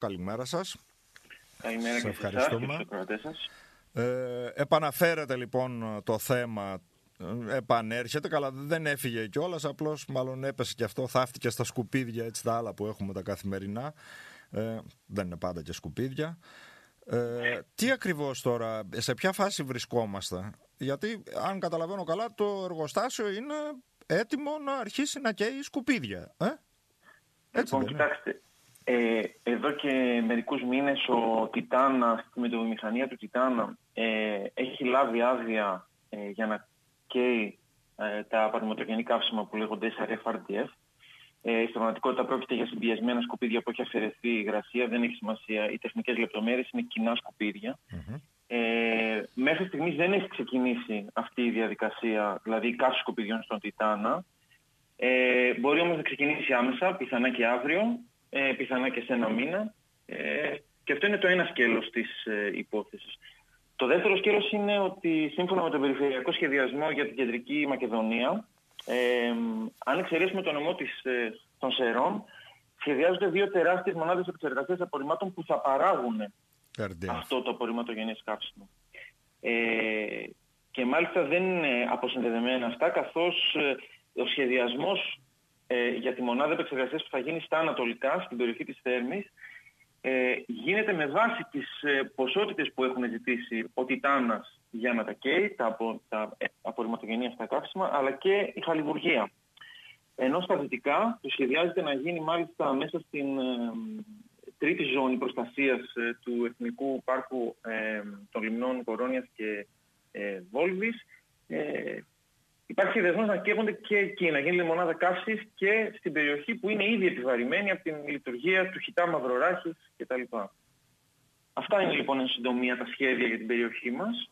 Καλημέρα σας. Καλημέρα Σε και σε ευχαριστούμε. εσάς και στους σας. Ε, επαναφέρεται λοιπόν το θέμα, ε, επανέρχεται, καλά δεν έφυγε κιόλας, απλώς μάλλον έπεσε και αυτό, θαύτηκε στα σκουπίδια έτσι τα άλλα που έχουμε τα καθημερινά, ε, δεν είναι πάντα και σκουπίδια. Ε, τι ακριβώς τώρα, σε ποια φάση βρισκόμαστε, γιατί αν καταλαβαίνω καλά το εργοστάσιο είναι έτοιμο να αρχίσει να καίει σκουπίδια. Ε; Έτσι Λοιπόν, δεν είναι; κοιτάξτε, ε, εδώ και μερικούς μήνες ο Τιτάνας, με τη βιομηχανία του Τιτάνα, ε, έχει λάβει άδεια ε, για να καίει ε, τα παραδειγματογενή καύσιμα που λέγονται SRF-RDF. Ε, στην πραγματικότητα πρόκειται για συμπιεσμένα σκουπίδια που έχει αφαιρεθεί η υγρασία, δεν έχει σημασία. Οι τεχνικές λεπτομέρειες είναι κοινά σκουπίδια. Μμμ. Ε, μέχρι στιγμής δεν έχει ξεκινήσει αυτή η διαδικασία, δηλαδή η καύση σκουπιδιών στον Τιτάνα. Ε, μπορεί όμως να ξεκινήσει άμεσα, πιθανά και αύριο, ε, πιθανά και σε ένα μήνα. Ε, και αυτό είναι το ένα σκέλος της ε, υπόθεσης. Το δεύτερο σκέλος είναι ότι σύμφωνα με τον περιφερειακό σχεδιασμό για την κεντρική Μακεδονία, ε, αν εξαιρέσουμε το νομό της, ε, των Σερών, σχεδιάζονται δύο τεράστιες μονάδες επεξεργασίας απορριμμάτων που θα παράγουν RDF. αυτό το απορριμματογενές καύσιμο. Ε, και μάλιστα δεν είναι αποσυνδεδεμένα αυτά, καθώς ε, ο σχεδιασμός ε, για τη μονάδα επεξεργασίας που θα γίνει στα ανατολικά, στην περιοχή της Θέρμης, ε, γίνεται με βάση τις ε, ποσότητες που έχουν ζητήσει ο Τιτάνας για να τα καίει, τα, απο, τα ε, απορριμματογενή αυτά καύσιμα, αλλά και η χαλιβουργία. Ενώ στα δυτικά το σχεδιάζεται να γίνει μάλιστα μέσα στην ε, τρίτη ζώνη προστασίας ε, του Εθνικού Πάρκου ε, των Λιμνών Κορώνιας και ε, Βόλβης. Ε, υπάρχει σχεδιασμός να καίγονται και εκεί, να γίνει λιμονάδα καύσης και στην περιοχή που είναι ήδη επιβαρημένη από την λειτουργία του χιτά Μαυροράχης κτλ. Αυτά είναι λοιπόν εν συντομία τα σχέδια για την περιοχή μας.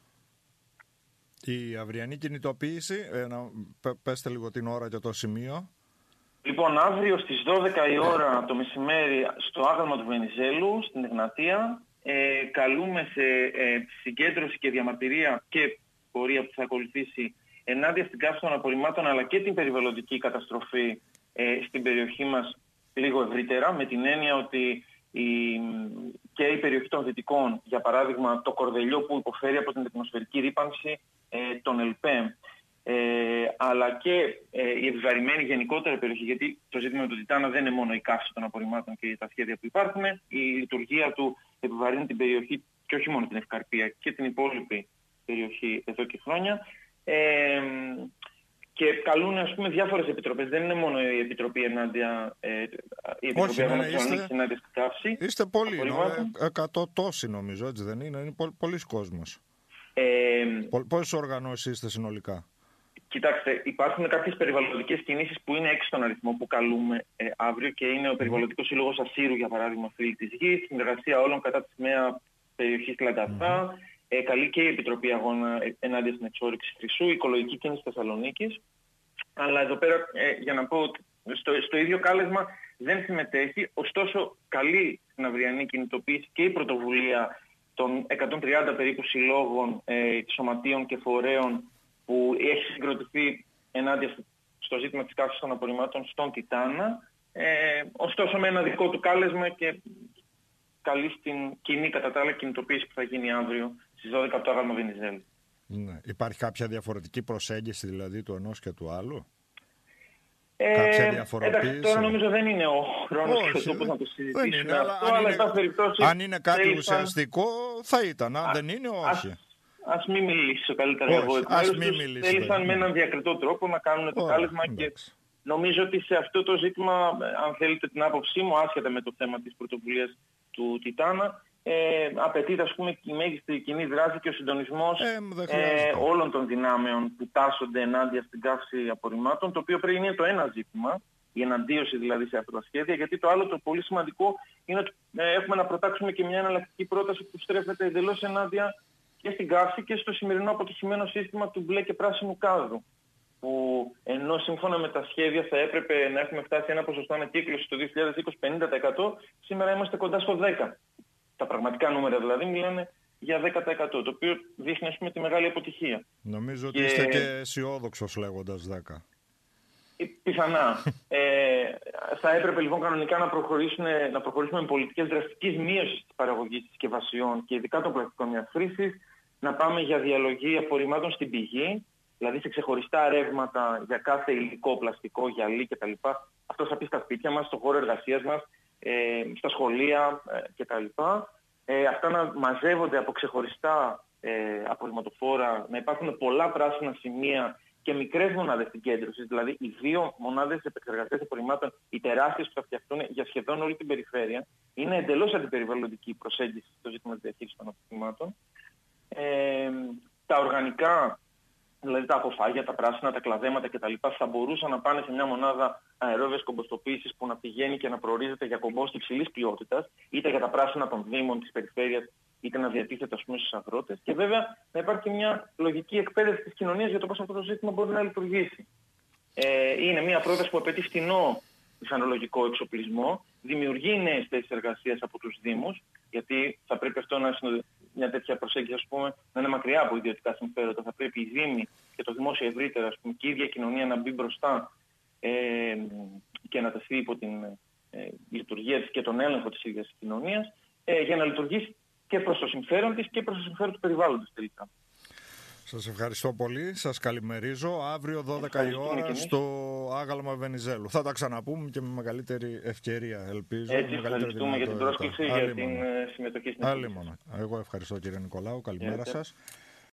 Η αυριανή κινητοποίηση, ε, να, πε- πέστε λίγο την ώρα και το σημείο. Λοιπόν, αύριο στις 12 η ώρα το μεσημέρι στο άγαλμα του Βενιζέλου, στην Εγνατία, ε, καλούμε σε ε, συγκέντρωση και διαμαρτυρία και πορεία που θα ακολουθήσει ενάντια στην καύση των απορριμμάτων αλλά και την περιβαλλοντική καταστροφή ε, στην περιοχή μας λίγο ευρύτερα, με την έννοια ότι η, και η περιοχή των Δυτικών, για παράδειγμα το Κορδελιό που υποφέρει από την ατμοσφαιρική ρήπανση ε, των ΕΛΠΕ, ε, αλλά και ε, η επιβαρημένη γενικότερα περιοχή, γιατί το ζήτημα του Τιτάνα δεν είναι μόνο η καύση των απορριμμάτων και τα σχέδια που υπάρχουν, η λειτουργία του επιβαρύνει την περιοχή και όχι μόνο την Ευκαρπία και την υπόλοιπη περιοχή εδώ και χρόνια. Ε, και καλούν ας πούμε διάφορες επιτροπές. Δεν είναι μόνο η Επιτροπή ενάντια, ε, η Επιτροπή Όχι, ναι, Αγώνας ναι, Θεσσαλονίκης είστε- ενάντια στην καύση. Είστε πολλοί, Απορριμμάτων. ε, εκατό τόσοι νομίζω, έτσι δεν είναι, είναι πο, πολλοί κόσμος. Ε, Πο, πόσες οργανώσεις είστε συνολικά; Κοιτάξτε, υπάρχουν κάποιες περιβαλλοντικές κινήσεις που είναι έξω στον αριθμό που καλούμε ε, αύριο και είναι ο Περιβαλλοντικός Σύλλογος Ασύρου, για παράδειγμα, φίλη της Γης, συνεργασία όλων κατά της ΜΕΑ περιοχής Λανταφά, ε, καλεί και η Επιτροπή Αγώνα ε, ενάντια στην εξόρυξη χρυσού, η Οικολογική Κίνηση Θεσσαλονίκης. Αλλά εδώ πέρα, ε, για να πω, ότι στο, στο ίδιο κάλεσμα δεν συμμετέχει, ωστόσο καλή στην αυριανή κινητοποίηση και η πρωτοβουλία των 130 περίπου συλλόγων, ε, σωματείων και φορέων που έχει συγκροτηθεί ενάντια στο- στο ζήτημα της καύσης των απορριμμάτων στον Τιτάνα, ε, ωστόσο με ένα δικό του κάλεσμα και καλή στην κοινή κατά τα άλλα κινητοποίηση που θα γίνει αύριο στις 12 από το άγαλμα Βενιζέλη. Ναι. Υπάρχει κάποια διαφορετική προσέγγιση δηλαδή του ενός και του άλλου; Ε, Κάποια διαφοροποίηση; Εντάξει, τώρα νομίζω δεν είναι ο χρόνος και ο Όχι, τόπος να το δεν συζητήσουμε είναι, αλλά αυτό, αν αλλά είναι- εν πάση περιπτώσει Αν είναι κάτι θέλησαν- ουσιαστικό θα ήταν, αν δεν είναι Ας, όχι. ας μην μιλήσω καλύτερα Όχι, εγώ εκ ας μέρους μην τους. μιλήσεις, Θέλησαν ναι. με έναν διακριτό τρόπο να κάνουν το Ωραία, κάλεσμα και εντάξει. νομίζω ότι σε αυτό το ζήτημα, ε, αν θέλετε την άποψή μου, άσχετα με το θέμα της πρωτοβουλίας του Τιτάνα, ε, απαιτείται ας πούμε η μέγιστη κοινή δράση και ο συντονισμός Ε, δεν ε, χρειάζεται. όλων των δυνάμεων που τάσσονται ενάντια στην καύση απορριμμάτων, το οποίο πρέπει να είναι το ένα ζήτημα, η εναντίωση δηλαδή σε αυτά τα σχέδια, γιατί το άλλο το πολύ σημαντικό είναι ότι ε, έχουμε να προτάξουμε και μια εναλλακτική πρόταση που στρέφεται εντελώς ενάντια και στην καύση και στο σημερινό αποτυχημένο σύστημα του μπλε και πράσινου κάδου που ενώ σύμφωνα με τα σχέδια θα έπρεπε να έχουμε φτάσει ένα ποσοστό ανακύκλωση το 2020 50%, σήμερα είμαστε κοντά στο 10%. Τα πραγματικά νούμερα δηλαδή μιλάνε για 10% το οποίο δείχνει ας πούμε τη μεγάλη αποτυχία. Νομίζω ότι Και- είστε και αισιόδοξος λέγοντας 10. Πιθανά. ε, θα έπρεπε λοιπόν κανονικά να, προχωρήσουν, να προχωρήσουμε με πολιτικές δραστικής μείωσης της παραγωγής συσκευασιών και ειδικά των πλαστικών μιας χρήσης, να πάμε για διαλογή απορριμμάτων στην πηγή, δηλαδή σε ξεχωριστά ρεύματα για κάθε υλικό, πλαστικό, γυαλί κτλ. Αυτό θα πει στα σπίτια μας, στο χώρο εργασίας μας, ε, στα σχολεία ε, κτλ. Ε, αυτά να μαζεύονται από ξεχωριστά ε, απορριμματοφόρα, να υπάρχουν πολλά πράσινα σημεία και μικρές μονάδες συγκέντρωσης, δηλαδή οι δύο μονάδες επεξεργασίας απορριμμάτων, οι τεράστιες που θα φτιαχτούν για σχεδόν όλη την περιφέρεια, είναι εντελώς αντιπεριβαλλοντική προσέγγιση στο ζήτημα της διαχείρισης των απορριμμάτων. Ε, τα οργανικά, δηλαδή τα αποφάγια, τα πράσινα, τα κλαδέματα κτλ. θα μπορούσαν να πάνε σε μια μονάδα αερόβιας κομποστοποίησης που να πηγαίνει και να προορίζεται για κομπόστη υψηλής ποιότητας, είτε για τα πράσινα των δήμων της περιφέρειας, είτε να διατίθεται ας πούμε στους αγρότες. Και βέβαια να υπάρχει μια λογική εκπαίδευση της κοινωνίας για το πώς αυτό το σύστημα μπορεί να λειτουργήσει. Ε, είναι μια πρόταση που απαιτεί φθηνό μηχανολογικό εξοπλισμό, δημιουργεί νέες θέσεις εργασίας από τους Δήμους, γιατί θα πρέπει αυτό να μια τέτοια προσέγγιση ας πούμε, να είναι μακριά από ιδιωτικά συμφέροντα. Θα πρέπει οι Δήμοι και το δημόσιο ευρύτερα ας πούμε, και η ίδια κοινωνία να μπει μπροστά ε, και να τεθεί υπό την ε, λειτουργία της και τον έλεγχο της ίδιας της κοινωνίας ε, για να λειτουργήσει και προς το συμφέρον της και προς το συμφέρον του περιβάλλοντος τελικά. Σας ευχαριστώ πολύ. Σας καλημερίζω. Αύριο 12 η ώρα στο Άγαλμα Βενιζέλου. Θα τα ξαναπούμε και με μεγαλύτερη ευκαιρία, ελπίζω. Έτσι, ευχαριστούμε για την πρόσκληση, για την ε, συμμετοχή στην Άλλη μόνο. Εγώ ευχαριστώ κύριε Νικολάου. Καλημέρα σας.